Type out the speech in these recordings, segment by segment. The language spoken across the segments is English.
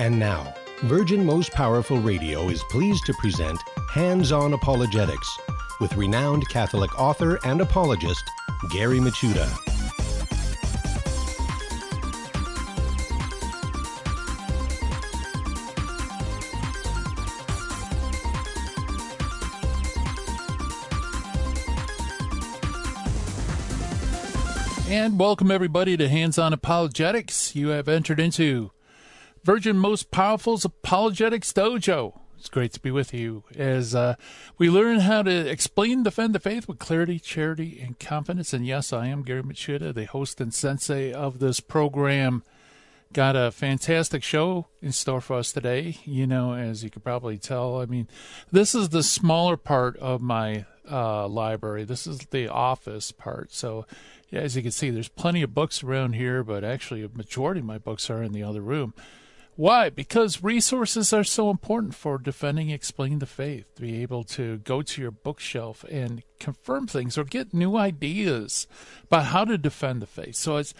And now, Virgin Most Powerful Radio is pleased to present Hands On Apologetics with renowned Catholic author and apologist Gary Michuta. And welcome everybody to Hands On Apologetics. You have entered into Virgin Most Powerful's Apologetics Dojo. It's great to be with you as uh, we learn how to explain, defend the faith with clarity, charity, and confidence. And yes, I am Gary Michuta, the host and sensei of this program. Got a fantastic show in store for us today. You know, as you could probably tell, I mean, this is the smaller part of my uh, library. This is the office part. So yeah, as you can see, there's plenty of books around here, but actually, a majority of my books are in the other room. Why? Because resources are so important for defending, explaining the faith. To be able to go to your bookshelf and confirm things or get new ideas about how to defend the faith. So it's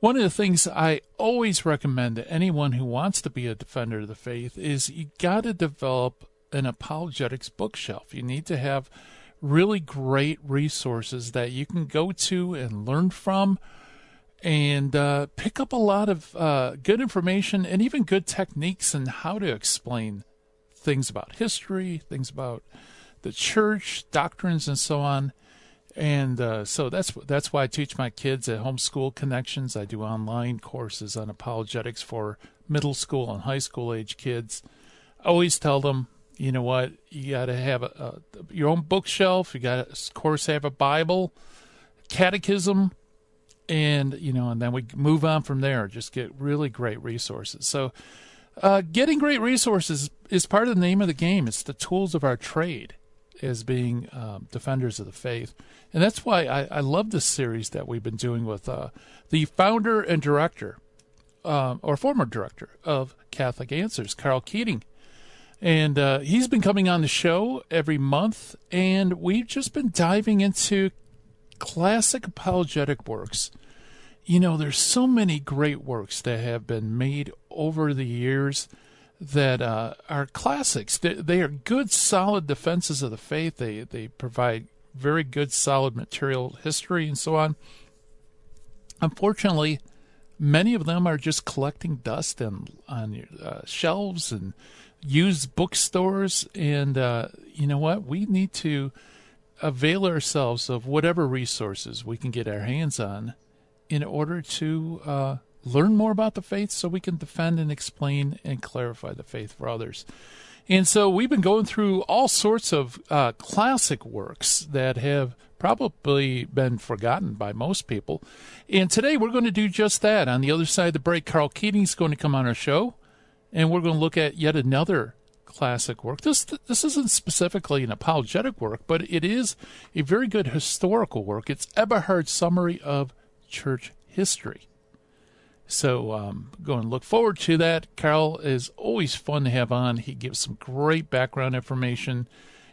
one of the things I always recommend to anyone who wants to be a defender of the faith is you got to develop an apologetics bookshelf. You need to have really great resources that you can go to and learn from and uh, pick up a lot of uh, good information and even good techniques and how to explain things about history, things about the church, doctrines, and so on. And uh, so that's that's why I teach my kids at Homeschool Connections. I do online courses on apologetics for middle school and high school age kids. I always tell them you know what? You got to have a, a, your own bookshelf. You got to, of course, have a Bible, catechism, and you know, and then we move on from there. Just get really great resources. So, uh, getting great resources is part of the name of the game. It's the tools of our trade as being um, defenders of the faith, and that's why I, I, love this series that we've been doing with uh, the founder and director, uh, or former director of Catholic Answers, Karl Keating and uh, he's been coming on the show every month, and we've just been diving into classic apologetic works. You know, there's so many great works that have been made over the years that uh, are classics. They, they, are good, solid defenses of the faith. They they provide very good, solid material history and so on. Unfortunately, many of them are just collecting dust and on uh, shelves and used bookstores. And uh, you know what? We need to avail ourselves of whatever resources we can get our hands on in order to uh, learn more about the faith so we can defend and explain and clarify the faith for others. And so we've been going through all sorts of uh, classic works that have probably been forgotten by most people. And today we're going to do just that. On the other side of the break, Karl Keating's going to come on our show and we're going to look at yet another classic work. This this isn't specifically an apologetic work, but it is a very good historical work. It's Eberhardt's summary of church history. So um, going to look forward to that. Karl is always fun to have on. He gives some great background information,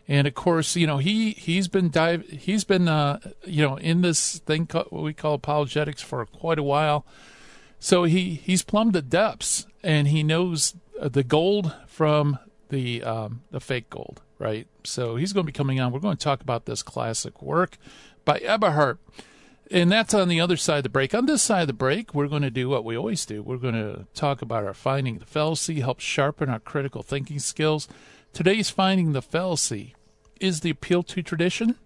and of course, you know he he's been dive he's been uh, you know in this thing what we call apologetics for quite a while. So he he's plumbed the depths and he knows the gold from the um, the fake gold, right? So he's going to be coming on. We're going to talk about this classic work by Eberhardt. And that's on the other side of the break. On this side of the break, we're going to do what we always do. We're going to talk about our finding the fallacy, help sharpen our critical thinking skills. Today's finding the fallacy is the appeal to tradition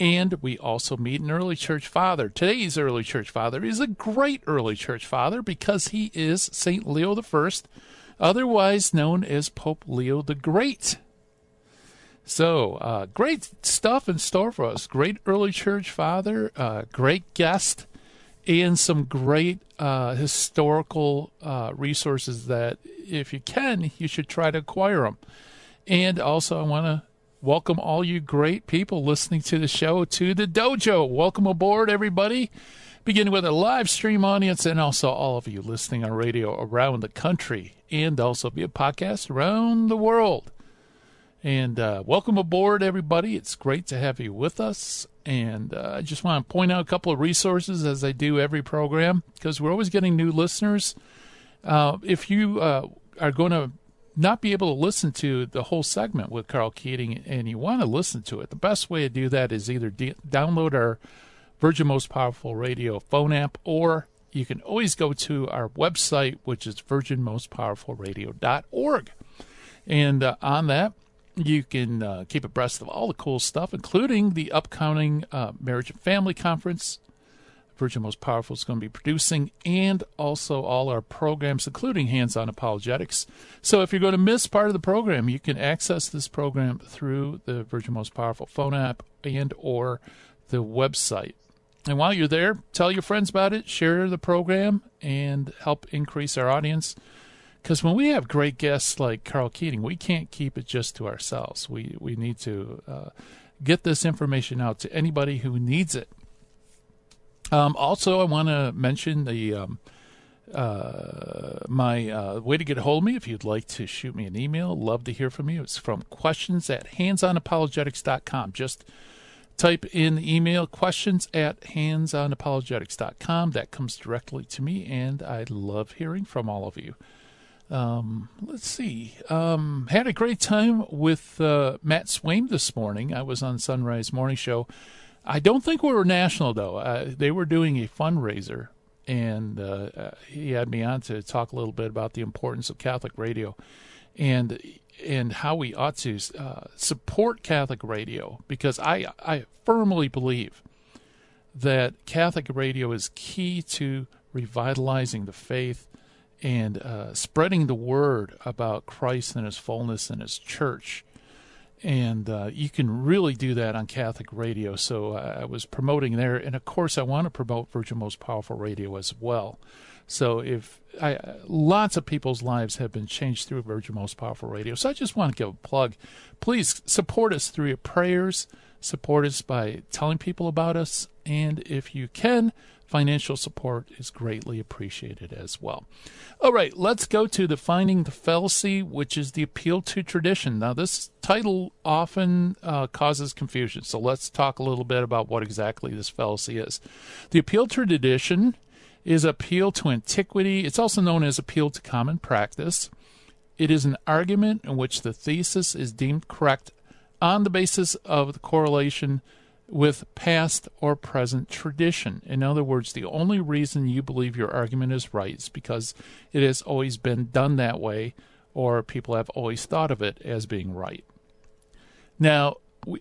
and we also meet an early church father. Today's early church father is a great early church father because he is St. Leo I, otherwise known as Pope Leo the Great. So, uh, great stuff in store for us. Great early church father, uh, great guest, and some great uh, historical uh, resources that, if you can, you should try to acquire them. And also, I want to welcome all you great people listening to the show to the dojo. Welcome aboard, everybody. Beginning with a live stream audience and also all of you listening on radio around the country and also via podcast around the world. And uh, welcome aboard, everybody. It's great to have you with us. And uh, I just want to point out a couple of resources as I do every program because we're always getting new listeners. Uh, if you uh, are going to not be able to listen to the whole segment with Karl Keating and you want to listen to it, the best way to do that is either de- download our Virgin Most Powerful Radio phone app or you can always go to our website, which is virginmostpowerfulradio.org. And uh, on that, you can uh, keep abreast of all the cool stuff, including the upcoming uh, Marriage and Family Conference. Virgin Most Powerful is going to be producing, and also all our programs, including Hands On Apologetics. So if you're going to miss part of the program, you can access this program through the Virgin Most Powerful phone app and or the website. And while you're there, tell your friends about it, share the program, and help increase our audience. Because when we have great guests like Karl Keating, we can't keep it just to ourselves. We we need to uh, get this information out to anybody who needs it. Um, also, I want to mention the um, uh, my uh, way to get a hold of me if you'd like to shoot me an email. Love to hear from you. It's from questions at handsonapologetics.com. Just type in the email questions at handsonapologetics.com. That comes directly to me, and I love hearing from all of you. Um, let's see. Um, had a great time with uh, Matt Swaim this morning. I was on Sunrise Morning Show. I don't think we were national though. Uh, they were doing a fundraiser, and uh, he had me on to talk a little bit about the importance of Catholic radio, and and how we ought to uh, support Catholic radio because I I firmly believe that Catholic radio is key to revitalizing the faith and uh, spreading the word about Christ and His fullness and His church. And uh, you can really do that on Catholic radio. So uh, I was promoting there, and of course I want to promote Virgin Most Powerful Radio as well. So if I, lots of people's lives have been changed through Virgin Most Powerful Radio. So I just want to give a plug. Please support us through your prayers. Support us by telling people about us. And if you can, financial support is greatly appreciated as well. All right, let's go to the Finding the Fallacy, which is the appeal to tradition. Now, this title often uh, causes confusion. So let's talk a little bit about what exactly this fallacy is. The appeal to tradition is appeal to antiquity. It's also known as appeal to common practice. It is an argument in which the thesis is deemed correct on the basis of the correlation with past or present tradition. In other words, the only reason you believe your argument is right is because it has always been done that way or people have always thought of it as being right. Now,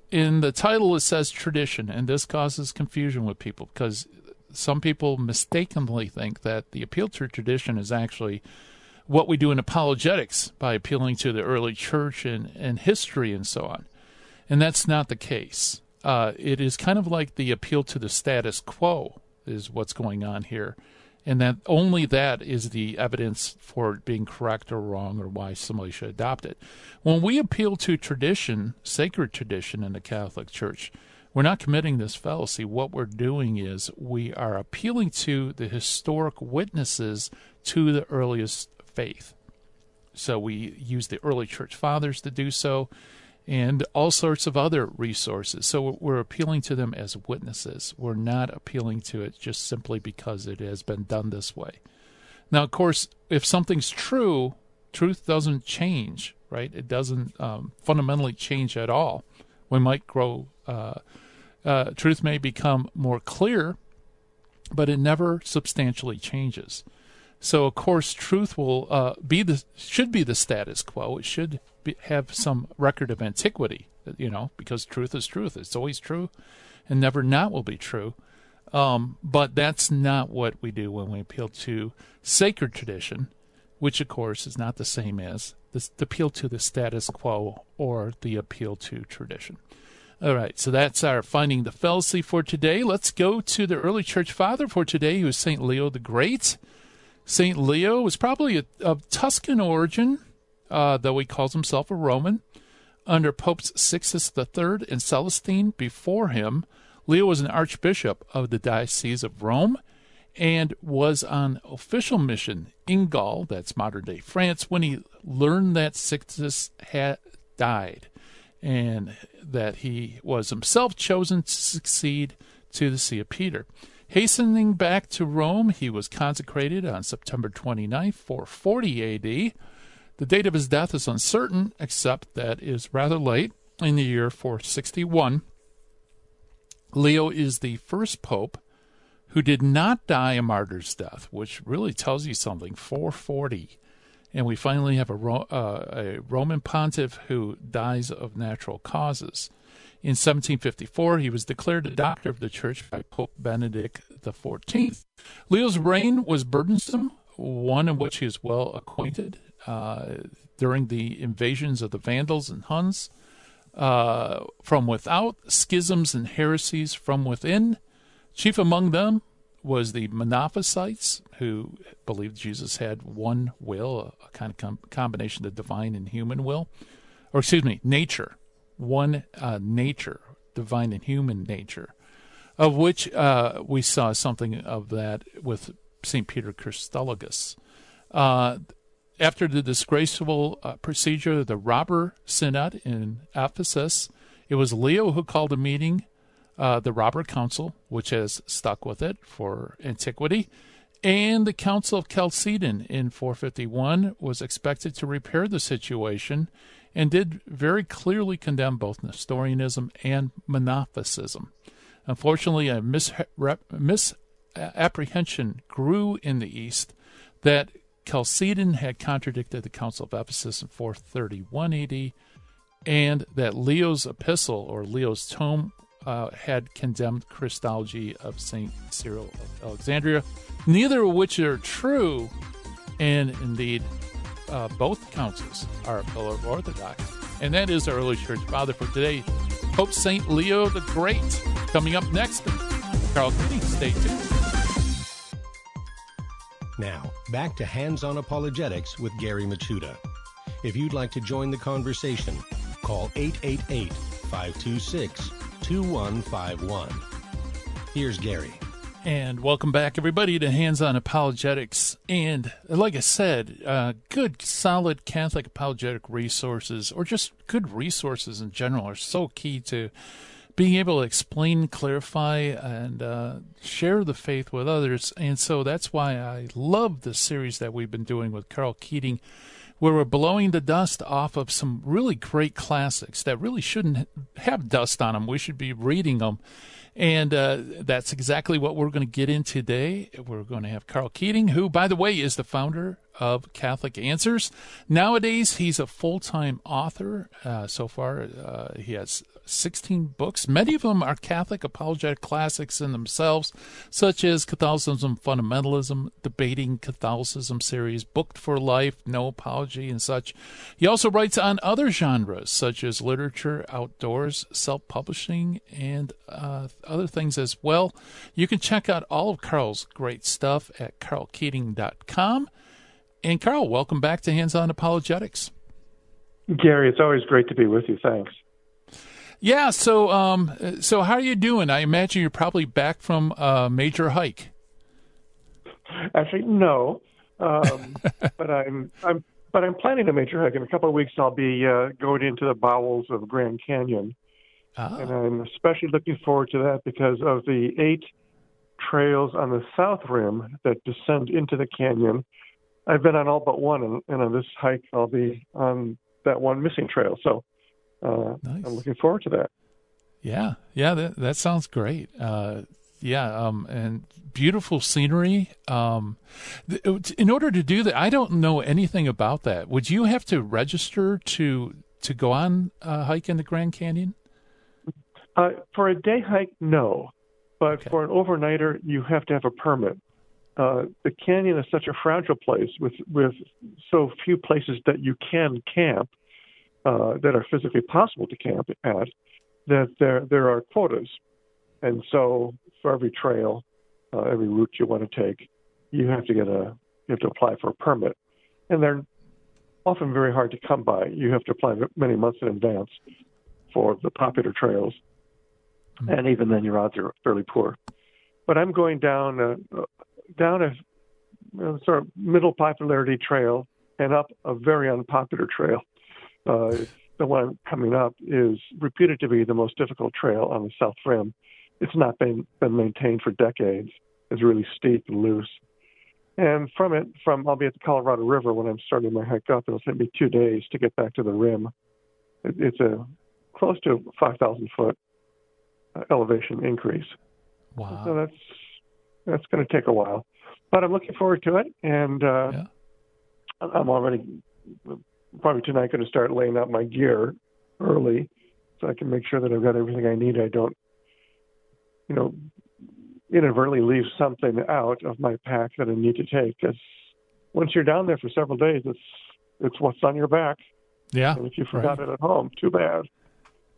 in the title it says tradition, and this causes confusion with people because some people mistakenly think that the appeal to tradition is actually what we do in apologetics by appealing to the early church and, and history and so on. And that's not the case. Uh, it is kind of like the appeal to the status quo, is what's going on here. And that only that is the evidence for it being correct or wrong or why somebody should adopt it. When we appeal to tradition, sacred tradition in the Catholic Church, we're not committing this fallacy. What we're doing is we are appealing to the historic witnesses to the earliest faith. So we use the early church fathers to do so and all sorts of other resources. So we're appealing to them as witnesses. We're not appealing to it just simply because it has been done this way. Now, of course, if something's true, truth doesn't change, right? It doesn't um, fundamentally change at all. We might grow uh, uh, truth may become more clear, but it never substantially changes. So, of course, truth will uh, be the should be the status quo. It should be, have some record of antiquity, you know, because truth is truth. It's always true, and never not will be true. Um, but that's not what we do when we appeal to sacred tradition, which, of course, is not the same as the appeal to the status quo or the appeal to tradition. All right, so that's our finding the fallacy for today. Let's go to the early church father for today, who is St. Leo the Great. St. Leo was probably a, of Tuscan origin, uh, though he calls himself a Roman. Under Popes Sixtus III and Celestine before him, Leo was an archbishop of the Diocese of Rome and was on official mission in Gaul, that's modern day France, when he learned that Sixtus had died and that he was himself chosen to succeed to the See of Peter. Hastening back to Rome, he was consecrated on September 29, 440 AD. The date of his death is uncertain, except that is rather late in the year 461. Leo is the first pope who did not die a martyr's death, which really tells you something. 440. And we finally have a, uh, a Roman pontiff who dies of natural causes. In 1754, he was declared a doctor of the church by Pope Benedict XIV. Leo's reign was burdensome, one in which he was well acquainted uh, during the invasions of the Vandals and Huns. Uh, from without, schisms and heresies from within. Chief among them was the Monophysites, who believed Jesus had one will, a kind of com- combination of divine and human will, or excuse me, nature, one uh, nature, divine and human nature, of which uh, we saw something of that with St. Peter Chrysologus. Uh, after the disgraceful uh, procedure of the robber synod in Ephesus, it was Leo who called a meeting, uh, the robber council, which has stuck with it for antiquity, and the Council of Chalcedon in 451 was expected to repair the situation and did very clearly condemn both Nestorianism and Monophysitism. Unfortunately, a misapprehension grew in the East that Chalcedon had contradicted the Council of Ephesus in 431 AD, and that Leo's epistle or Leo's tome uh, had condemned Christology of St. Cyril of Alexandria, neither of which are true, and indeed, uh, both councils are a pillar. And that is our early church father for today, Pope St. Leo the Great. Coming up next, Karl Keating. Stay tuned. Now, back to Hands on Apologetics with Gary Michuta. If you'd like to join the conversation, call 888 526 2151. Here's Gary. And welcome back, everybody, to Hands on Apologetics. And like I said, uh, good, solid Catholic apologetic resources, or just good resources in general, are so key to being able to explain, clarify, and uh, share the faith with others. And so that's why I love the series that we've been doing with Karl Keating, where we're blowing the dust off of some really great classics that really shouldn't have dust on them. We should be reading them. And uh, that's exactly what we're going to get in today. We're going to have Karl Keating, who, by the way, is the founder of Catholic Answers. Nowadays, he's a full time author. Uh, so far, uh, he has 16 books. Many of them are Catholic apologetic classics in themselves, such as Catholicism Fundamentalism, Debating Catholicism series, Booked for Life, No Apology, and such. He also writes on other genres, such as literature, outdoors, self publishing, and uh, other things as well. You can check out all of Karl's great stuff at karlkeating.com. And Karl, welcome back to Hands On Apologetics. Gary, it's always great to be with you. Thanks. Yeah. So, um, so how are you doing? I imagine you're probably back from a major hike. Actually, no. Um, but I'm I'm but I'm planning a major hike. In a couple of weeks, I'll be uh, going into the bowels of Grand Canyon, oh. and I'm especially looking forward to that because of the eight trails on the south rim that descend into the canyon. I've been on all but one, and, and on this hike, I'll be on that one missing trail. So uh, nice. I'm looking forward to that. Yeah, yeah, that that sounds great. Uh, yeah, um, and beautiful scenery. Um, th- in order to do that, I don't know anything about that. Would you have to register to to go on a hike in the Grand Canyon? Uh, for a day hike, no, but okay. for an overnighter, you have to have a permit. Uh, the canyon is such a fragile place with with so few places that you can camp uh, that are physically possible to camp at, that there there are quotas, and so for every trail, uh, every route you want to take, you have to get a you have to apply for a permit, and they're often very hard to come by. You have to apply many months in advance for the popular trails, mm-hmm. and even then your odds are fairly poor. But I'm going down a, down a, a sort of middle popularity trail and up a very unpopular trail uh, the one coming up is reputed to be the most difficult trail on the South Rim. It's not been, been maintained for decades. It's really steep and loose. And from it, from I'll be at the Colorado River when I'm starting my hike up. It'll take me two days to get back to the rim. It, it's a close to 5,000 foot uh, elevation increase. Wow. So that's that's going to take a while, but I'm looking forward to it, and uh, Yeah. I'm already probably tonight going to start laying out my gear early, so I can make sure that I've got everything I need. I don't, you know, inadvertently leave something out of my pack that I need to take. Because once you're down there for several days, it's it's what's on your back, Yeah. and if you forgot right. it at home, too bad.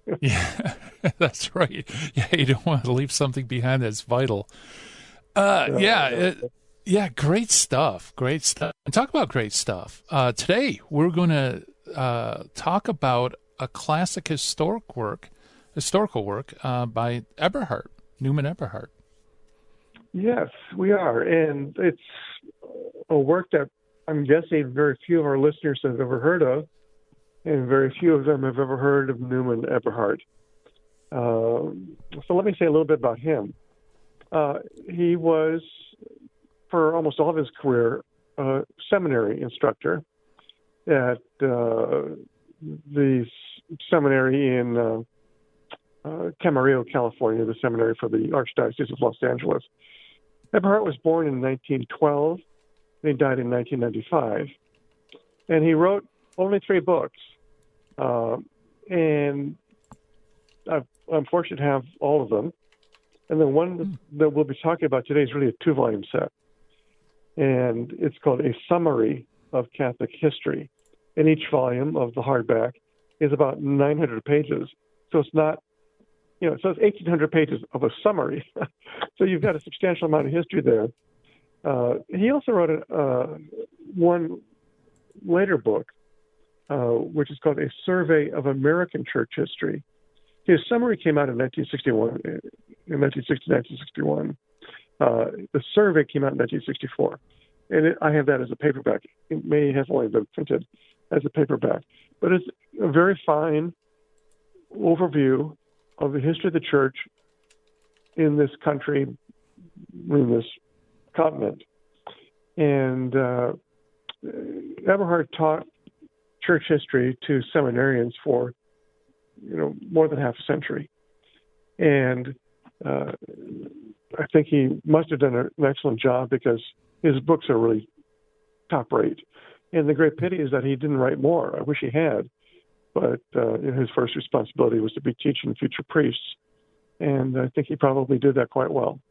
Yeah, that's right. Yeah, you don't want to leave something behind that's vital. Uh, yeah, yeah. it- yeah, great stuff. Great stuff. And talk about great stuff. Uh, today we're going to uh, talk about a classic historic work, historical work uh, by Eberhardt, Newman Eberhardt. Yes, we are, and it's a work that I'm guessing very few of our listeners have ever heard of, and very few of them have ever heard of Newman Eberhardt. Um, so let me say a little bit about him. Uh, he was, for almost all of his career, a seminary instructor at uh, the seminary in uh, uh, Camarillo, California, the seminary for the Archdiocese of Los Angeles. Eberhardt was born in 1912 and he died in 1995. And he wrote only three books. Uh, and I've, I'm fortunate to have all of them. And the one that, that we'll be talking about today is really a two volume set. And it's called A Summary of Catholic History. And each volume of the hardback is about 900 pages. So it's not, you know, so it's 1,800 pages of a summary. so you've got a substantial amount of history there. Uh, he also wrote a, uh, one later book, uh, which is called A Survey of American Church History. His summary came out in 1961, uh, in 1960, 1961. Uh, the survey came out in 1964, and it, I have that as a paperback. It may have only been printed as a paperback, but it's a very fine overview of the history of the church in this country, in this continent. And uh, Eberhardt taught church history to seminarians for, you know, more than half a century. And uh, I think he must have done an excellent job because his books are really top rate. And the great pity is that he didn't write more. I wish he had. But uh, his first responsibility was to be teaching future priests. And I think he probably did that quite well.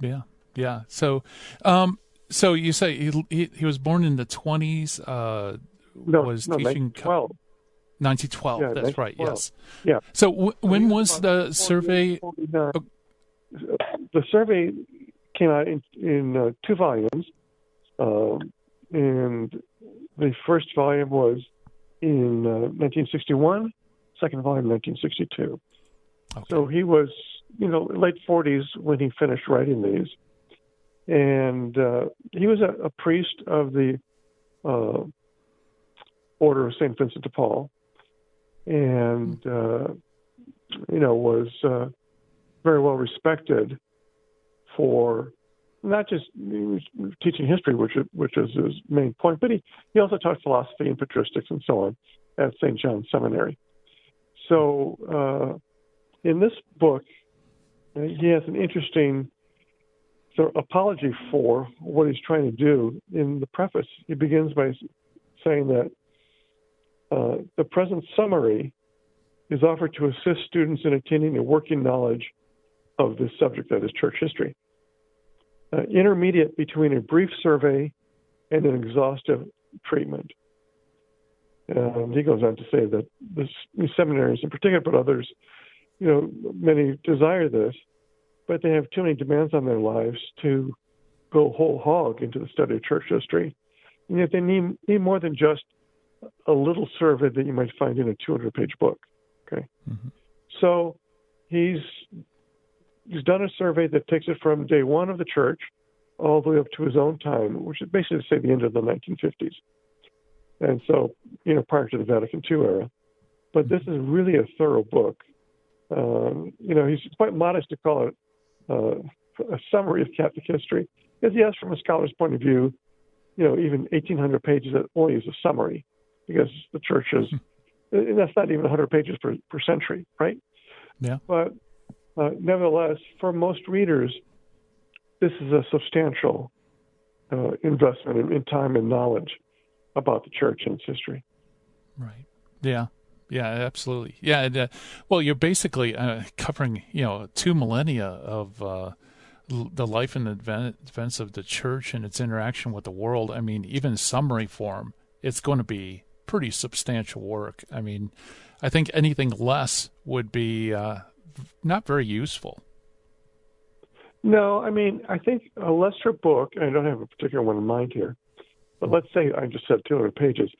Yeah, yeah. So, um, so you say he he, he was born in the twenties. Uh, No, was no, teaching 1912. 1912. Yeah, that's right. Yes. Yeah. So w- when was the survey? 49. The survey came out in, in uh, two volumes, um, and the first volume was in uh, 1961, second volume 1962. Okay. So he was, you know, late 40s when he finished writing these, and uh, he was a, a priest of the uh, Order of Saint Vincent de Paul, and uh, you know was uh, very well respected for not just teaching history, which which is his main point, but he, he also taught philosophy and patristics and so on at St. John's Seminary. So uh, in this book, he has an interesting sort of apology for what he's trying to do. In the preface, he begins by saying that uh, the present summary is offered to assist students in attaining a working knowledge of this subject, that is church history. Uh, intermediate between a brief survey and an exhaustive treatment. And he goes on to say that this, these seminaries in particular, but others, you know, many desire this, but they have too many demands on their lives to go whole hog into the study of church history. And yet they need, need more than just a little survey that you might find in a 200 page book. Okay. Mm-hmm. So he's he's done a survey that takes it from day one of the church all the way up to his own time, which is basically to say the end of the 1950s. And so, you know, prior to the Vatican II era. But this is really a thorough book. Um, you know, he's quite modest to call it uh, a summary of Catholic history. Because yes, from a scholar's point of view, you know, even 1,800 pages that only is a summary, because the church is, and that's not even 100 pages per, per century, right? Yeah. But uh, nevertheless, for most readers, this is a substantial uh, investment in, in, time and knowledge about the church and its history. Right. Yeah. Yeah. Absolutely. Yeah. And, uh, well, you're basically uh, covering, you know, two millennia of uh, the life and events of the church and its interaction with the world. I mean, even summary form, it's going to be pretty substantial work. I mean, I think anything less would be uh, not very useful. No, I mean, I think a lesser book, I don't have a particular one in mind here, but let's say I just said 200 pages.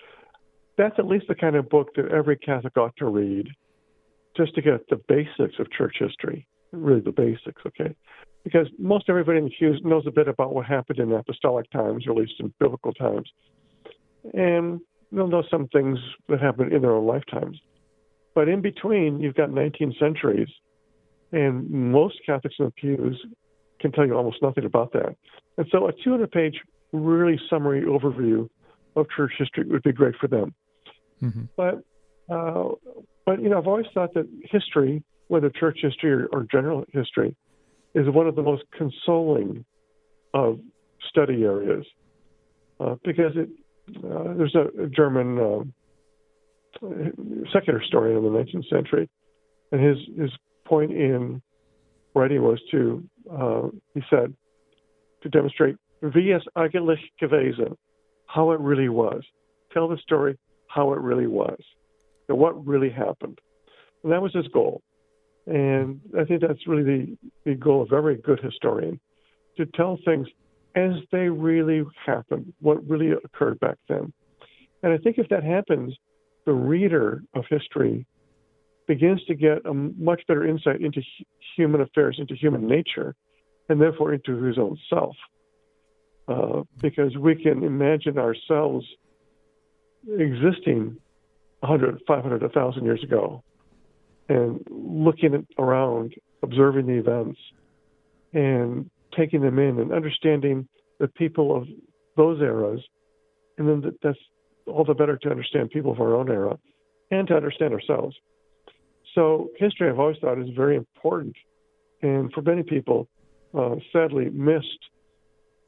That's at least the kind of book that every Catholic ought to read just to get the basics of church history, really the basics, okay? Because most everybody in the pews knows a bit about what happened in apostolic times, or at least in biblical times. And they'll know some things that happened in their own lifetimes. But in between, you've got 19 centuries, and most Catholics in the pews can tell you almost nothing about that. And so a 200 page, really summary overview of church history would be great for them. Mm-hmm. But, uh, but, you know, I've always thought that history, whether church history or, or general history, is one of the most consoling of study areas uh, because it, uh, there's a, a German uh, secular historian in the 19th century, and his his point in writing was to uh, he said to demonstrate wie es eigentlich gewesen, how it really was. Tell the story how it really was, and what really happened. And that was his goal. And I think that's really the, the goal of every good historian to tell things as they really happened, what really occurred back then. And I think if that happens, the reader of history begins to get a much better insight into human affairs, into human nature, and therefore into his own self. Uh, because we can imagine ourselves existing 100, 500, 1,000 years ago and looking around, observing the events, and taking them in and understanding the people of those eras. And then that's all the better to understand people of our own era and to understand ourselves. So, history, I've always thought, is very important. And for many people, uh, sadly, missed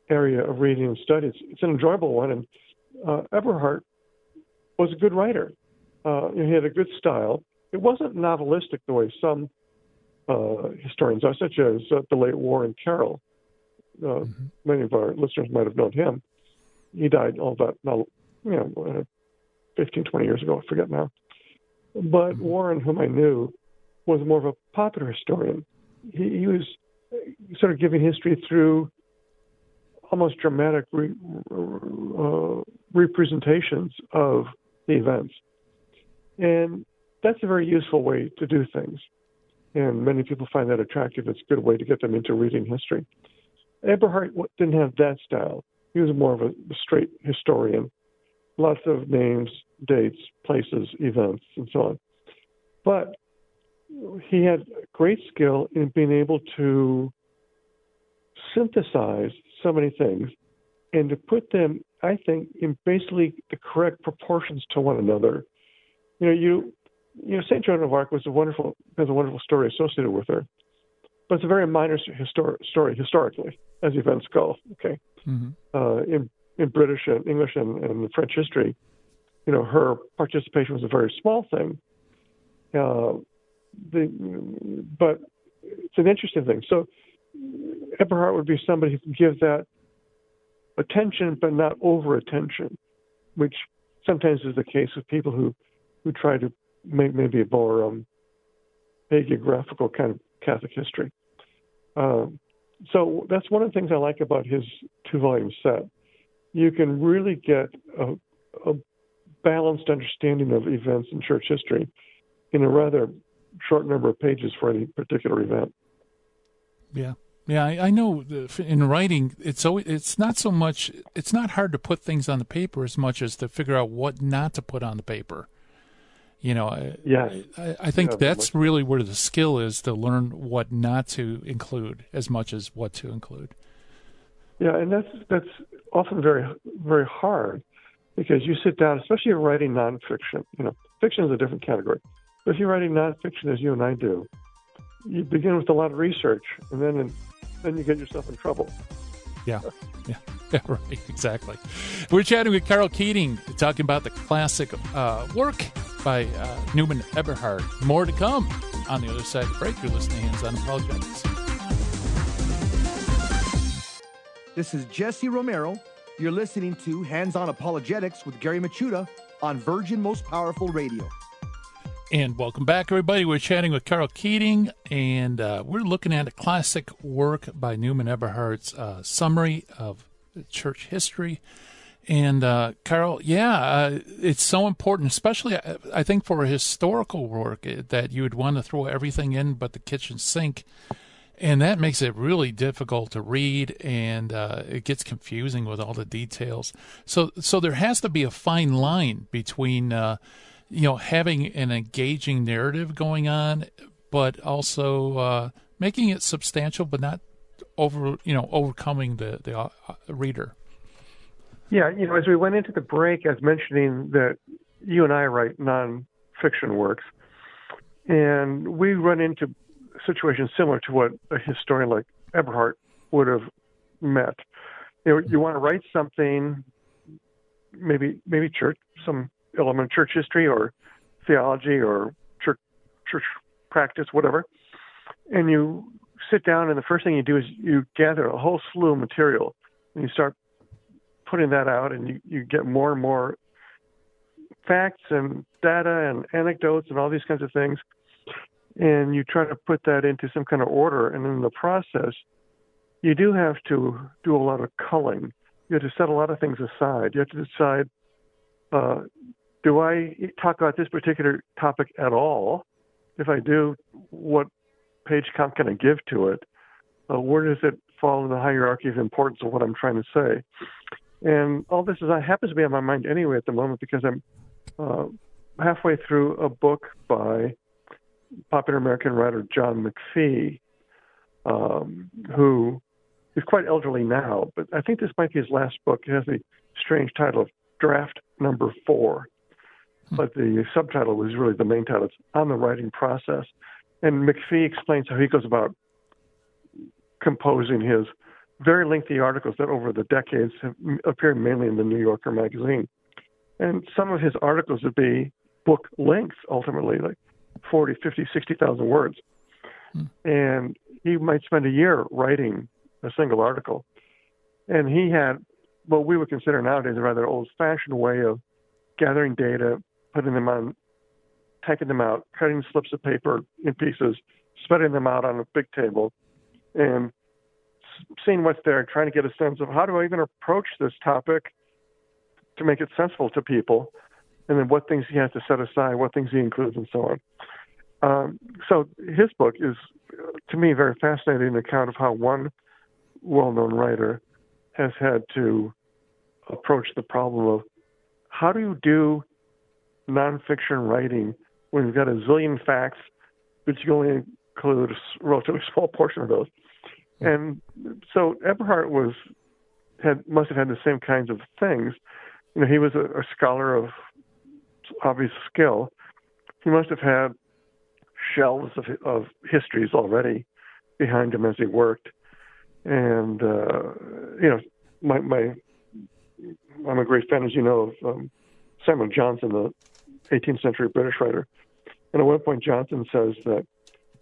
area of reading and study. It's, it's an enjoyable one. And uh, Eberhardt was a good writer. Uh, he had a good style. It wasn't novelistic the way some uh, historians are, such as uh, the late Warren Carroll. Uh, mm-hmm. Many of our listeners might have known him. He died all that, you know, uh, 15, 20 years ago. I forget now. But. Warren, whom I knew, was more of a popular historian. He, he was sort of giving history through almost dramatic re, uh, representations of the events. And that's a very useful way to do things. And many people find that attractive. It's a good way to get them into reading history. Eberhardt didn't have that style. He was more of a straight historian, lots of names, dates, places, events, and so on. But he had great skill in being able to synthesize so many things and to put them, I think, in basically the correct proportions to one another. You know, you you know, Saint Joan of Arc was a wonderful has a wonderful story associated with her, but it's a very minor histor- story historically as events go. Okay, mm-hmm. uh, in in British and English and, and French history, you know, her participation was a very small thing. Uh, the, but it's an interesting thing. So Eberhardt would be somebody who can give that attention, but not over attention, which sometimes is the case with people who who try to make maybe a more um, hagiographical kind of Catholic history. Um, so that's one of the things I like about his two volume set. You can really get a, a balanced understanding of events in church history in a rather short number of pages for any particular event. Yeah. Yeah, I, I know in writing, it's always, it's not so much, it's not hard to put things on the paper as much as to figure out what not to put on the paper. You know, yes. I, I think yeah, that's really where the skill is to learn what not to include as much as what to include. Yeah, and that's that's often very very hard because you sit down, especially if you're writing nonfiction. You know, fiction is a different category. But if you're writing nonfiction, as you and I do, you begin with a lot of research, and then then you get yourself in trouble. Yeah, yeah, yeah, right, exactly. We're chatting with Karl Keating, talking about the classic uh, work by uh, Newman Eberhardt. More to come on the other side of the break. You're listening to Hands On Apologetics. This is Jesse Romero. You're listening to Hands On Apologetics with Gary Michuta on Virgin Most Powerful Radio. And welcome back, everybody. We're chatting with Karl Keating, and uh, we're looking at a classic work by Newman Eberhardt's uh, summary of church history. And uh, Karl, yeah, uh, it's so important, especially uh, I think for historical work uh, that you would want to throw everything in but the kitchen sink, and that makes it really difficult to read, and it gets confusing with all the details. So, so there has to be a fine line between you know, having an engaging narrative going on, but also uh, making it substantial, but not over, you know, overcoming the the uh, reader. Yeah, you know, as we went into the break, as mentioning that you and I write nonfiction works, and we run into situations similar to what a historian like Eberhardt would have met. You know, you want to write something, maybe maybe church, some element of church history or theology or church church practice, whatever. And you sit down, and the first thing you do is you gather a whole slew of material, and you start putting that out, and you, you get more and more facts and data and anecdotes and all these kinds of things, and you try to put that into some kind of order. And in the process, you do have to do a lot of culling. You have to set a lot of things aside. You have to decide uh, do I talk about this particular topic at all? If I do, what page count can I give to it? Uh, where does it fall in the hierarchy of importance of what I'm trying to say? And all this is uh, happens to be on my mind anyway at the moment because I'm uh, halfway through a book by popular American writer John McPhee, um, who is quite elderly now, but I think this might be his last book. It has the strange title of Draft Number Four but the subtitle was really the main title. It's on the writing process. And McPhee explains how he goes about composing his very lengthy articles that over the decades have appeared mainly in the New Yorker magazine. And some of his articles would be book length ultimately, like 40, 50, 60,000 words. Hmm. And he might spend a year writing a single article. And he had what we would consider nowadays a rather old fashioned way of gathering data, putting them on, taking them out, cutting slips of paper in pieces, spreading them out on a big table, and seeing what's there, trying to get a sense of how do I even approach this topic to make it sensible to people, and then what things he has to set aside, what things he includes, and so on. Um, so his book is, to me, a very fascinating account of how one well-known writer has had to approach the problem of how do you do nonfiction writing when you've got a zillion facts, but you only include a relatively small portion of those. And so Eberhardt was had must have had the same kinds of things. You know, he was a, a scholar of obvious skill. He must have had shelves of, of histories already behind him as he worked. And uh, you know, my my I'm a great fan, as you know, of um, Samuel Johnson, the 18th century British writer. And at one point, Johnson says that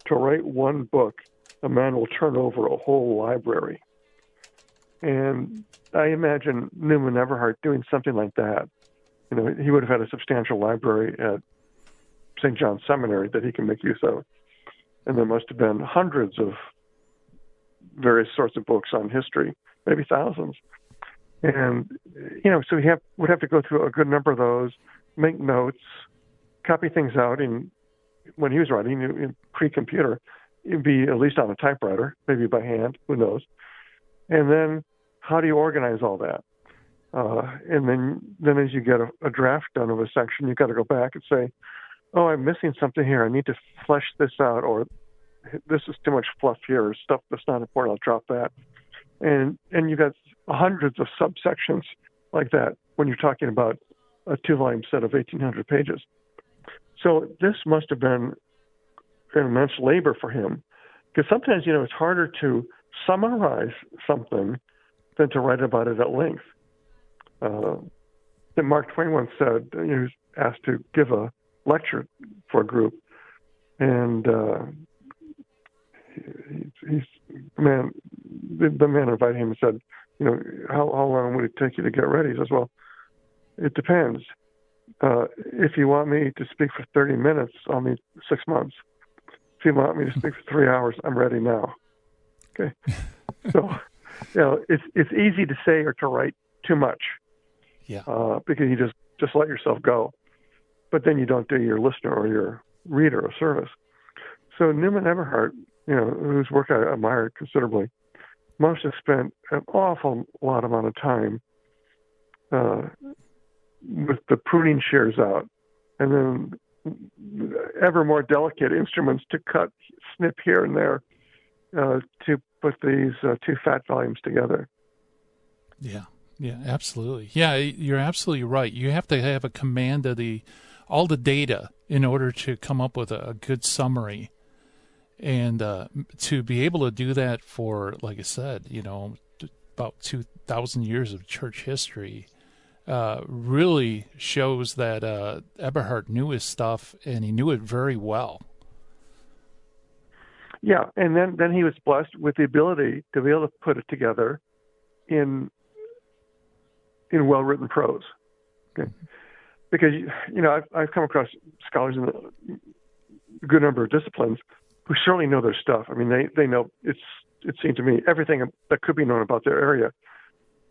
to write one book, a man will turn over a whole library. And I imagine Newman Eberhardt doing something like that. You know, he would have had a substantial library at St. John's Seminary that he can make use of. And there must have been hundreds of various sorts of books on history, maybe thousands. And, you know, so he have, would have to go through a good number of those, make notes, copy things out in when he was writing in pre-computer. It'd be at least on a typewriter, maybe by hand, who knows? And then how do you organize all that? Uh, and then, then as you get a, a draft done of a section, you've got to go back and say, "Oh, I'm missing something here. I need to flesh this out," or "This is too much fluff here," or stuff that's not important. I'll drop that. and and you've got hundreds of subsections like that when you're talking about a two-volume set of 1,800 pages. So this must have been an immense labor for him, because sometimes you know it's harder to summarize something than to write about it at length. Uh, Mark Twain once said he was asked to give a lecture for a group, and uh, he, he's man. The, the man invited him and said, "You know, how how long would it take you to get ready?" He says, "Well, it depends. Uh, if you want me to speak for 30 minutes, I'll need six months. If you want me to speak for three hours, I'm ready now." Okay, so you know, it's it's easy to say or to write too much. Yeah. Uh, because you just just let yourself go, but then you don't do your listener or your reader a service. So Newman Eberhardt, you know, whose work I admired considerably, must have spent an awful lot amount of time uh, with the pruning shears out, and then ever more delicate instruments to cut, snip here and there, uh, to put these uh, two fat volumes together. Yeah, yeah, absolutely. Yeah, you're absolutely right. You have to have a command of the all the data in order to come up with a, a good summary, and uh, to be able to do that for, like I said, you know, about two thousand years of church history. Uh, really shows that uh, Eberhardt knew his stuff and he knew it very well. Yeah, and then then he was blessed with the ability to be able to put it together in in well written prose. Okay, because you know I've I've come across scholars in a good number of disciplines who certainly know their stuff. I mean they they know it's it seemed to me everything that could be known about their area,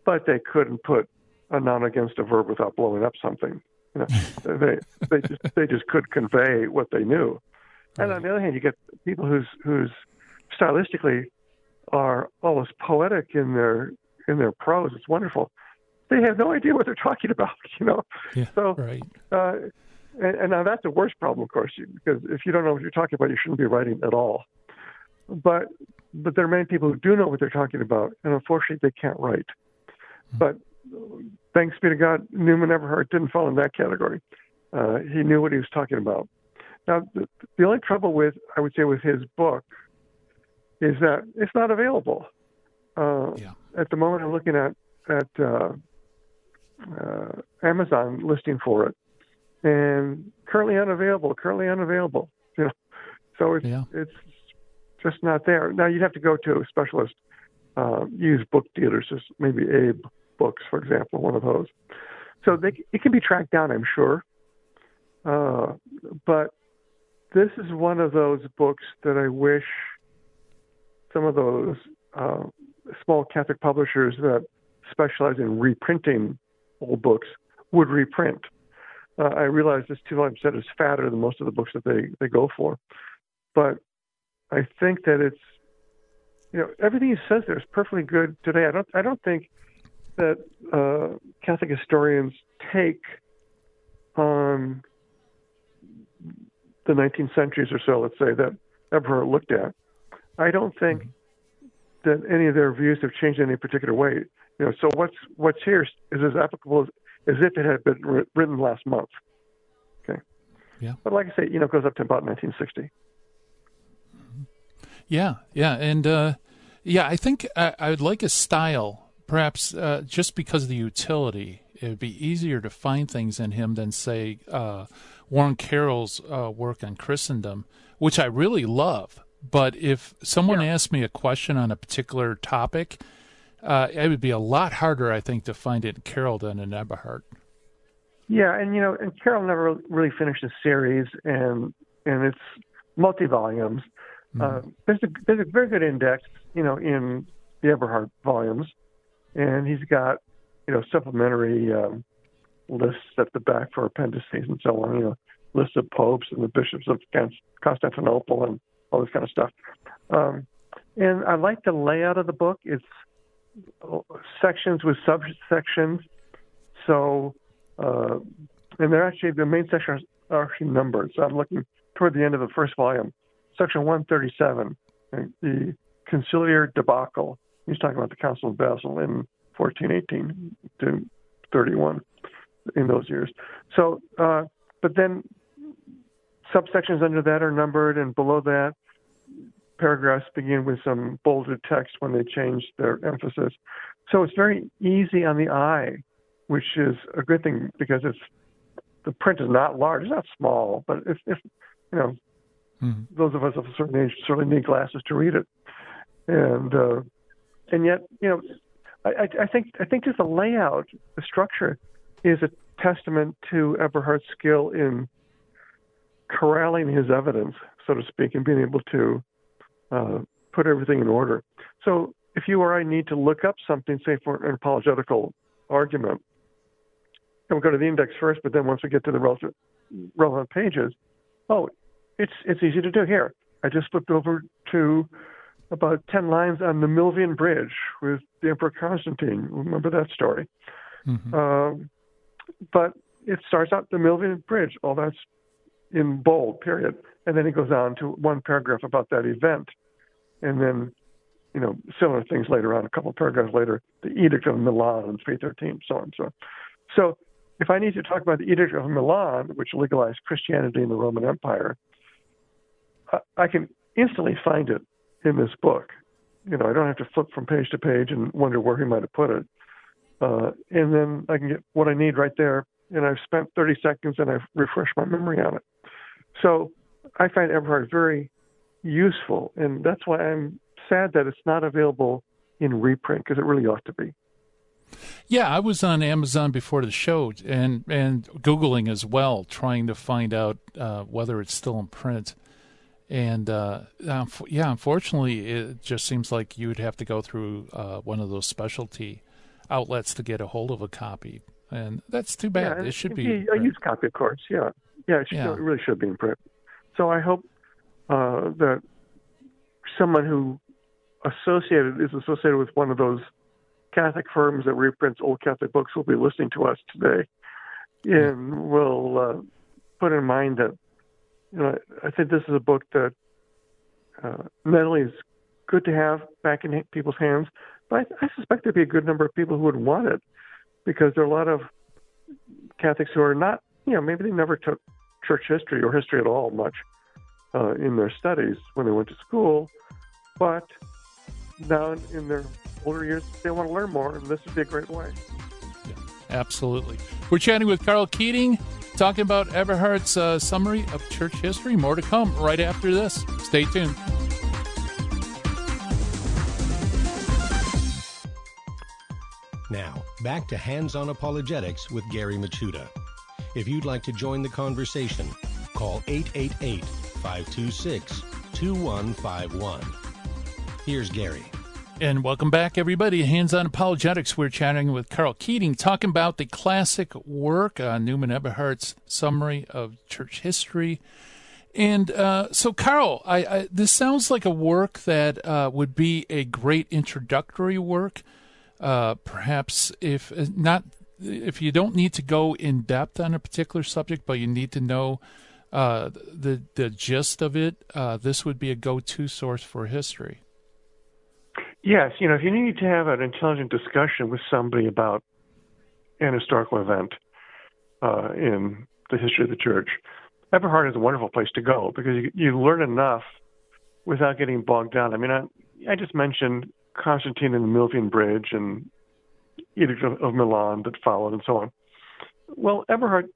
but they couldn't put a noun against a verb without blowing up something. You know, they they just they just could convey what they knew. And on the other hand, you get people who's who's stylistically are almost poetic in their in their prose. It's wonderful. They have no idea what they're talking about, you know. Yeah, so, right. uh, and, and now that's the worst problem, of course, because if you don't know what you're talking about, you shouldn't be writing at all. But but there are many people who do know what they're talking about, and unfortunately, they can't write. Mm-hmm. But thanks be to God, Newman Eberhardt didn't fall in that category. Uh, he knew what he was talking about. Now, the, the only trouble with, I would say, with his book is that it's not available. Uh, yeah. At the moment, I'm looking at at uh, uh, Amazon listing for it, and currently unavailable. Currently unavailable. You know, so it's yeah. it's just not there. Now you'd have to go to a specialist, uh, use book dealers, just maybe Abe Books, for example, one of those. So they, it can be tracked down, I'm sure. Uh, but this is one of those books that I wish some of those uh, small Catholic publishers that specialize in reprinting old books would reprint. Uh, I realize this two volume set is fatter than most of the books that they, they go for, but I think that it's you know everything he says there is perfectly good today. I don't I don't think that uh, Catholic historians take on the 19th centuries or so, let's say, that Eberhardt looked at, I don't think that any of their views have changed in any particular way. You know, so what's what's here is as applicable as, as if it had been written last month. Okay. Yeah. But like I say, you know, it goes up to about 1960. Yeah, yeah, and uh, yeah, I think I, I would like a style, perhaps uh, just because of the utility. It would be easier to find things in him than say uh, Warren Carroll's uh, work on Christendom, which I really love. But if someone yeah. asked me a question on a particular topic, uh, it would be a lot harder, I think, to find it in Carroll than in Eberhardt. Yeah, and you know, and Carroll never really finished a series, and and it's multi volumes. Mm. Uh, there's a there's a very good index, you know, in the Eberhardt volumes, and he's got you know supplementary um, lists at the back for appendices and so on. You know, lists of popes and the bishops of Constantinople and all this kind of stuff. Um, and I like the layout of the book. It's sections with subsections. So, uh, and they're actually the main sections are actually numbered. So I'm looking toward the end of the first volume, section 137, the conciliar debacle. He's talking about the Council of Basel in 1418 to 31 in those years. So, uh, but then subsections under that are numbered, and below that, paragraphs begin with some bolded text when they change their emphasis. So it's very easy on the eye, which is a good thing because it's the print is not large, it's not small, but if, if you know, mm-hmm. those of us of a certain age certainly need glasses to read it, and uh, and yet you know, I, I think I think just the layout, the structure, is a testament to Eberhardt's skill in corralling his evidence, so to speak, and being able to uh, put everything in order. So if you or I need to look up something, say for an apologetical argument, and we go to the index first, but then once we get to the relevant, relevant pages, oh, it's it's easy to do. Here, I just flipped over to about ten lines on the Milvian Bridge with the Emperor Constantine. Remember that story? Mm-hmm. Um, but it starts out the Milvian Bridge. All that's in bold, period. And then he goes on to one paragraph about that event. And then, you know, similar things later on, a couple of paragraphs later, the Edict of Milan in 313, so on and so on. So if I need to talk about the Edict of Milan, which legalized Christianity in the Roman Empire, I can instantly find it in this book. You know, I don't have to flip from page to page and wonder where he might have put it. Uh, and then I can get what I need right there. And I've spent 30 seconds and I've refreshed my memory on it. So I find Eberhardt very useful, and that's why I'm sad that it's not available in reprint because it really ought to be. Yeah, I was on Amazon before the show and and googling as well, trying to find out uh, whether it's still in print. And uh, yeah, unfortunately, it just seems like you would have to go through uh, one of those specialty outlets to get a hold of a copy, and that's too bad. Yeah, it should be a used copy, of course. Yeah, yeah, it, should, yeah. it really should be in print. So I hope uh, that someone who associated is associated with one of those Catholic firms that reprints old Catholic books will be listening to us today, and will uh, put in mind that you know I think this is a book that uh, not only is good to have back in people's hands, but I, I suspect there'd be a good number of people who would want it because there are a lot of Catholics who are not, you know, maybe they never took church history or history at all much uh, in their studies when they went to school, but now in their older years, they want to learn more, and this would be a great way. Yeah, absolutely. We're chatting with Karl Keating, talking about Eberhardt's uh, summary of church history. More to come right after this. Stay tuned. Now, back to Hands on Apologetics with Gary Michuta. If you'd like to join the conversation, call 888 526 2151. Here's Gary. And welcome back, everybody. Hands on Apologetics. We're chatting with Karl Keating, talking about the classic work, uh, Newman Eberhardt's summary of church history. And uh, so, Karl, I, I, this sounds like a work that uh, would be a great introductory work uh, perhaps if uh, not if you don't need to go in depth on a particular subject, but you need to know uh, the the gist of it, uh, this would be a go-to source for history. Yes, you know, if you need to have an intelligent discussion with somebody about an historical event uh, in the history of the church, Eberhardt is a wonderful place to go because you, you learn enough without getting bogged down. I mean, I, I just mentioned Constantine and the Milvian Bridge and Edict of, of Milan that followed and so on. Well, Eberhardt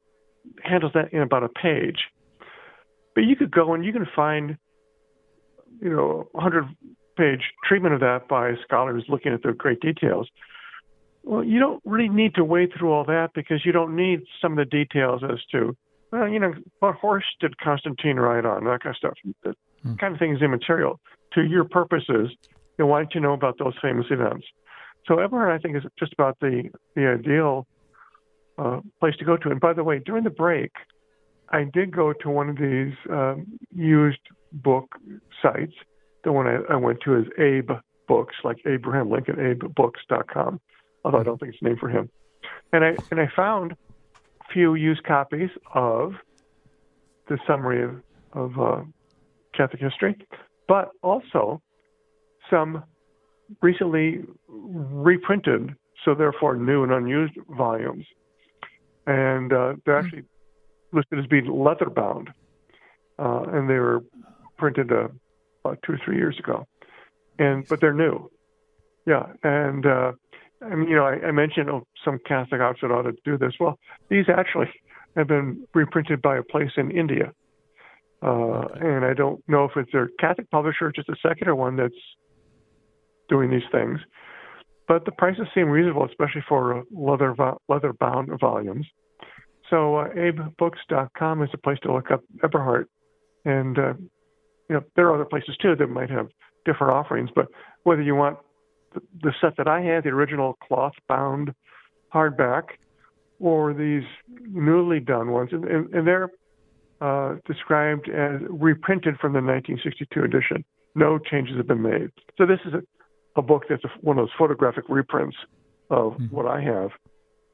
handles that in about a page. But you could go and you can find, you know, a hundred page treatment of that by scholars looking at the great details. Well, you don't really need to wade through all that because you don't need some of the details as to, well, you know, what horse did Constantine ride on, that kind of stuff. That hmm. kind of thing is immaterial. To your purposes, you know, why don't you know about those famous events? So Eberhardt, I think, is just about the the ideal uh, place to go to. And by the way, during the break, I did go to one of these um, used book sites. The one I, I went to is Abe Books, like Abraham Lincoln, AbeBooks.com. Although I don't think it's named for him. And I and I found a few used copies of the summary of, of uh, Catholic history, but also some recently reprinted, so therefore new and unused volumes, and uh, they're actually listed as being leather bound, uh, and they were printed uh, about two or three years ago, and but they're new, yeah, and uh, I mean, you know, I, I mentioned oh, some Catholic outfit ought to do this. Well, these actually have been reprinted by a place in India. Uh, and I don't know if it's their Catholic publisher just a secular one that's doing these things. But the prices seem reasonable, especially for leather leather bound volumes. So uh, abebooks.com is a place to look up Eberhardt, and uh, you know there are other places too that might have different offerings. But whether you want the, the set that I had, the original cloth bound hardback, or these newly done ones, and, and, and they're uh, described as reprinted from the 1962 edition. No changes have been made. So this is a, a book that's a, one of those photographic reprints of mm-hmm. what I have,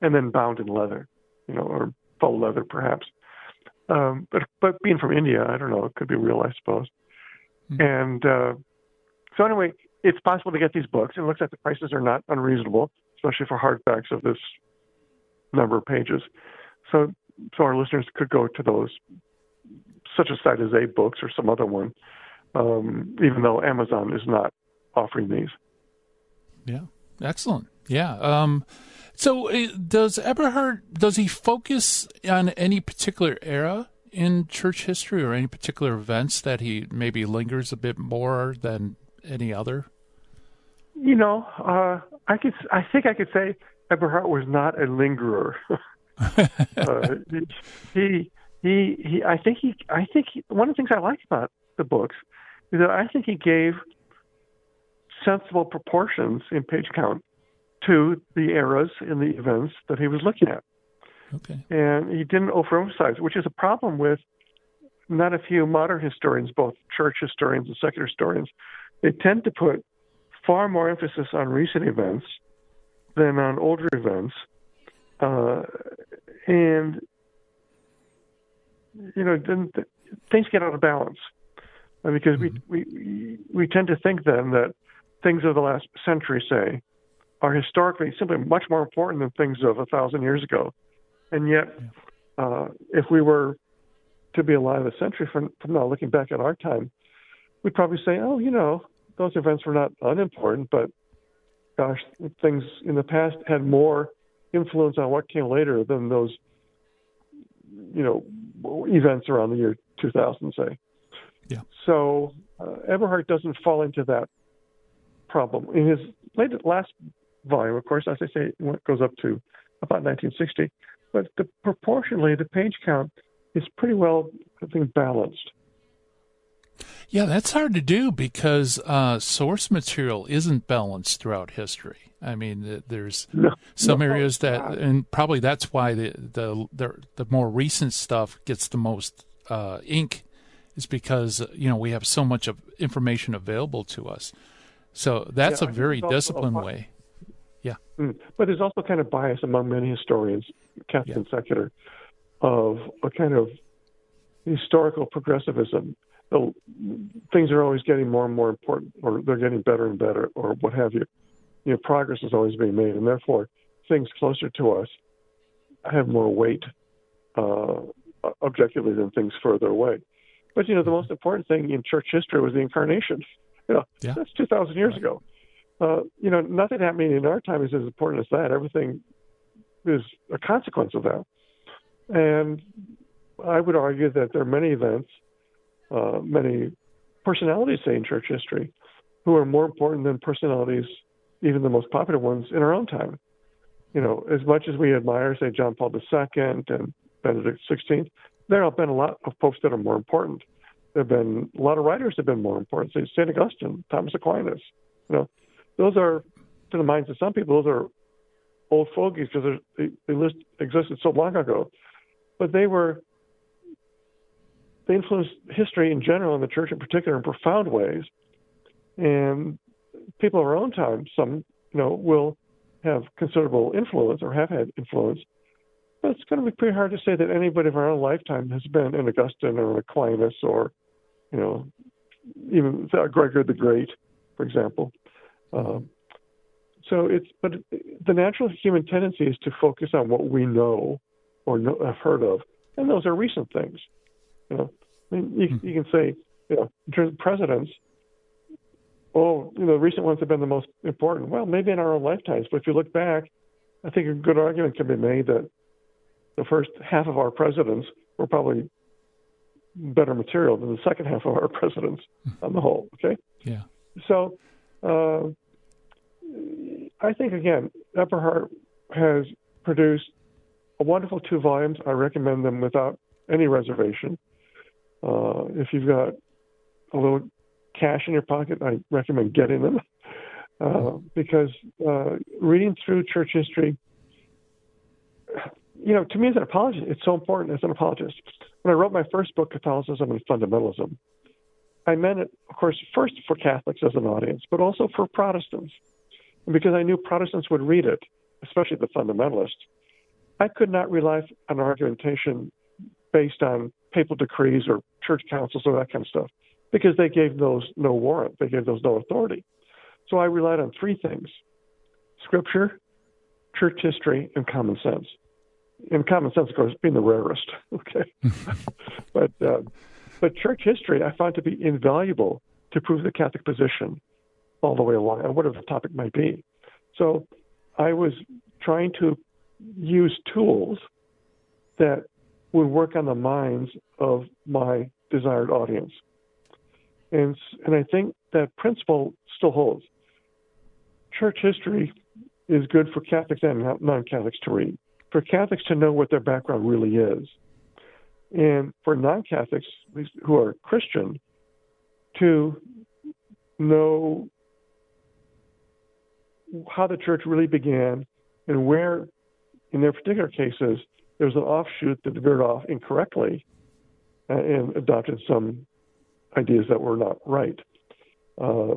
and then bound in leather, you know, or faux leather perhaps. Um, but but being from India, I don't know, it could be real, I suppose. Mm-hmm. And uh, so anyway, it's possible to get these books. It looks like the prices are not unreasonable, especially for hardbacks of this number of pages. So so our listeners could go to those such a site as AbeBooks or some other one, um, even though Amazon is not offering these. Yeah, excellent. Yeah. Um, so uh, does Eberhardt does he focus on any particular era in church history or any particular events that he maybe lingers a bit more than any other? You know, uh, I could I think I could say Eberhardt was not a lingerer. uh, he he he I think he I think he, one of the things I like about the books is that I think he gave sensible proportions in page count to the eras and the events that he was looking at. Okay. And he didn't overemphasize, which is a problem with not a few modern historians, both church historians and secular historians. They tend to put far more emphasis on recent events than on older events. Uh, and you know, then th- things get out of balance because mm-hmm. we, we we tend to think then that things of the last century, say, are historically simply much more important than things of a thousand years ago, and yet, uh, if we were to be alive a century from, from now, looking back at our time, we'd probably say, oh, you know, those events were not unimportant, but gosh, things in the past had more influence on what came later than those, you know, events around the year 2000, say. Yeah. So uh, Eberhardt doesn't fall into that problem. In his latest, last volume, of course, as I say, it goes up to about 1960, but the, proportionally, the page count is pretty well, I think, balanced. Yeah, that's hard to do because uh, source material isn't balanced throughout history. I mean, there's no, some no, areas that, and probably that's why the the the, the more recent stuff gets the most uh, ink, is because you know we have so much of information available to us. So that's yeah, a very disciplined way. Yeah, mm, but there's also kind of bias among many historians, Catholic yeah. and secular, of a kind of historical progressivism. So things are always getting more and more important, or they're getting better and better, or what have you you know, progress is always being made, and therefore things closer to us have more weight uh, objectively than things further away. But you know, the most important thing in church history was the incarnation. You know, yeah. that's two thousand years right. ago. Uh, you know, nothing happening in our time is as important as that. Everything is a consequence of that. And I would argue that there are many events, uh, many personalities, say, in church history, who are more important than personalities even the most popular ones in our own time. You know, as much as we admire, say, John Paul II and Benedict XVI, there have been a lot of folks that are more important. There have been a lot of writers that have been more important, say St. Augustine, Thomas Aquinas. You know, those are, to the minds of some people, those are old fogies because they, they list, existed so long ago. But they were, they influenced history in general and the church in particular in profound ways. And people of our own time, some you know, will have considerable influence or have had influence. But it's going to be pretty hard to say that anybody of our own lifetime has been an Augustine or an Aquinas or, you know, even Gregory the Great, for example. Um, so it's but the natural human tendency is to focus on what we know or know, have heard of, and those are recent things. You know, I mean, you, mm-hmm. you can say, you know, in terms of presidents, oh, you know, the recent ones have been the most important. Well, maybe in our own lifetimes, but if you look back, I think a good argument can be made that the first half of our presidents were probably better material than the second half of our presidents hmm. on the whole. Okay. Yeah. So, uh, I think again, Eberhardt has produced a wonderful two volumes. I recommend them without any reservation. Uh, if you've got a little cash in your pocket, I recommend getting them uh, because uh, reading through church history, you know, to me as an apologist, it's so important as an apologist. When I wrote my first book, Catholicism and Fundamentalism, I meant it, of course, first for Catholics as an audience, but also for Protestants. And because I knew Protestants would read it, especially the fundamentalists, I could not rely on argumentation based on papal decrees or church councils or that kind of stuff because they gave those no warrant, they gave those no authority. So I relied on three things scripture, church history, and common sense. And common sense, of course, being the rarest. Okay, but uh, but church history I find to be invaluable to prove the Catholic position all the way along, and whatever the topic might be. So I was trying to use tools that would work on the minds of my desired audience. And, and I think that principle still holds. Church history is good for Catholics and non Catholics to read, for Catholics to know what their background really is, and for non Catholics who are Christian to know how the church really began and where, in their particular cases, there's an offshoot that veered off incorrectly uh, and adopted some ideas that were not right. Uh,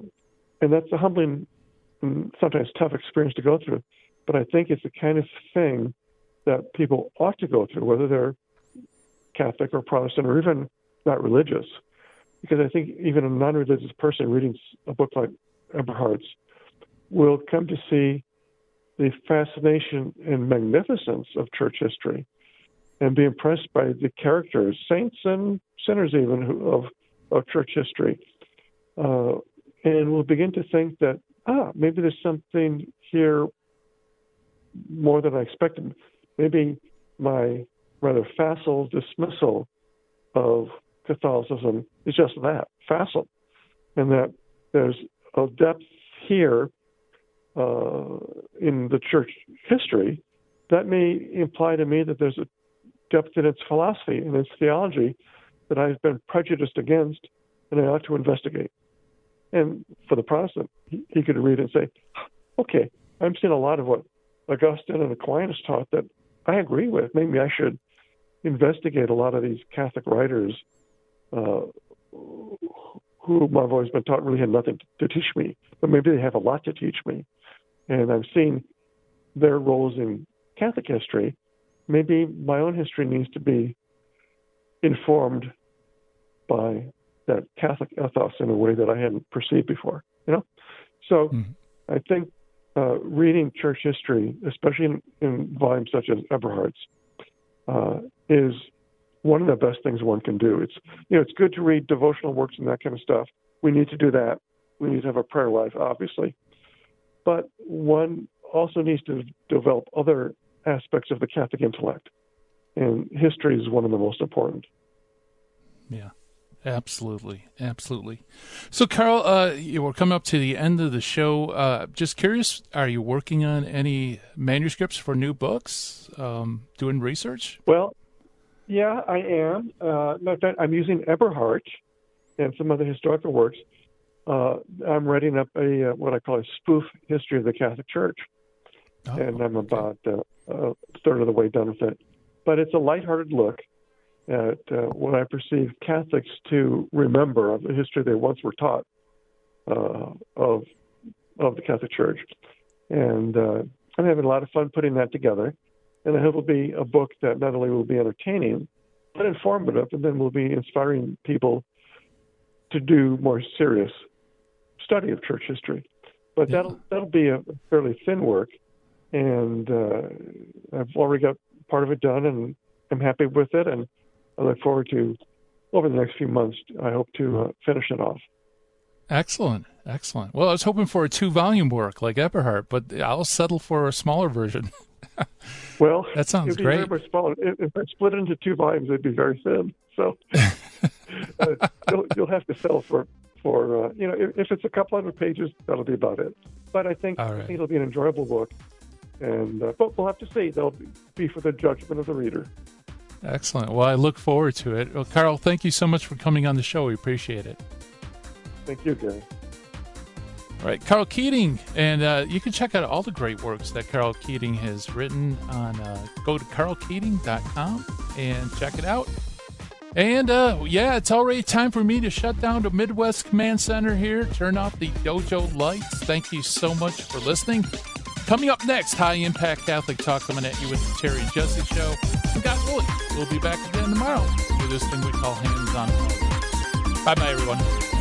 and that's a humbling and sometimes tough experience to go through. But I think it's the kind of thing that people ought to go through, whether they're Catholic or Protestant or even not religious. Because I think even a non religious person reading a book like Eberhardt's will come to see the fascination and magnificence of church history and be impressed by the characters, saints and sinners even, of, of church history. Uh, and will begin to think that, ah, maybe there's something here more than I expected. Maybe my rather facile dismissal of Catholicism is just that, facile, and that there's a depth here uh, in the church history, that may imply to me that there's a depth in its philosophy and its theology that I've been prejudiced against and I ought to investigate. And for the Protestant, he, he could read and say, okay, I'm seeing a lot of what Augustine and Aquinas taught that I agree with. Maybe I should investigate a lot of these Catholic writers uh, who I've always been taught really had nothing to teach me, but maybe they have a lot to teach me and I've seen their roles in Catholic history, maybe my own history needs to be informed by that Catholic ethos in a way that I hadn't perceived before. You know, so mm-hmm. I think uh, reading church history, especially in, in volumes such as Eberhardt's, uh, is one of the best things one can do. It's you know it's good to read devotional works and that kind of stuff. We need to do that. We need to have a prayer life, obviously, but one also needs to develop other aspects of the Catholic intellect, and history is one of the most important. Yeah. Absolutely, absolutely. So, Karl, uh, we're coming up to the end of the show. Uh, just curious, are you working on any manuscripts for new books? Um, doing research? Well, yeah, I am. Uh, I'm using Eberhardt and some other historical works uh, I'm writing up a uh, what I call a spoof history of the Catholic Church, oh, and I'm about uh, a third of the way done with it. But it's a lighthearted look at uh, what I perceive Catholics to remember of the history they once were taught uh, of of the Catholic Church, and uh, I'm having a lot of fun putting that together. And I hope it'll be a book that not only will be entertaining, but informative, and then will be inspiring people to do more serious study of church history. but yeah. that'll that'll be a fairly thin work, and uh, I've already got part of it done, and I'm happy with it, and I look forward to over the next few months. I hope to uh, finish it off. Excellent, excellent. Well, I was hoping for a two-volume work like Eberhardt, but I'll settle for a smaller version. well, that sounds great. Smaller. If I split it into two volumes, it'd be very thin. So uh, you'll, you'll have to sell for for uh, you know if, if, it's a couple hundred pages, that'll be about it. But I think, I think it'll be an enjoyable book, and uh, but we'll have to see. They'll be for the judgment of the reader. Excellent. Well, I look forward to it. Well, Karl, thank you so much for coming on the show. We appreciate it. Thank you, Gary. All right, Karl Keating, and uh, you can check out all the great works that Karl Keating has written on. Uh, go to karlkeating.com and check it out. And uh, yeah, it's already time for me to shut down the Midwest Command Center here, turn off the dojo lights. Thank you so much for listening. Coming up next, High Impact Catholic Talk coming at you with the Terry and Jesse Show. And God willing, we'll be back again tomorrow with this thing we call Hands On. Bye bye, everyone.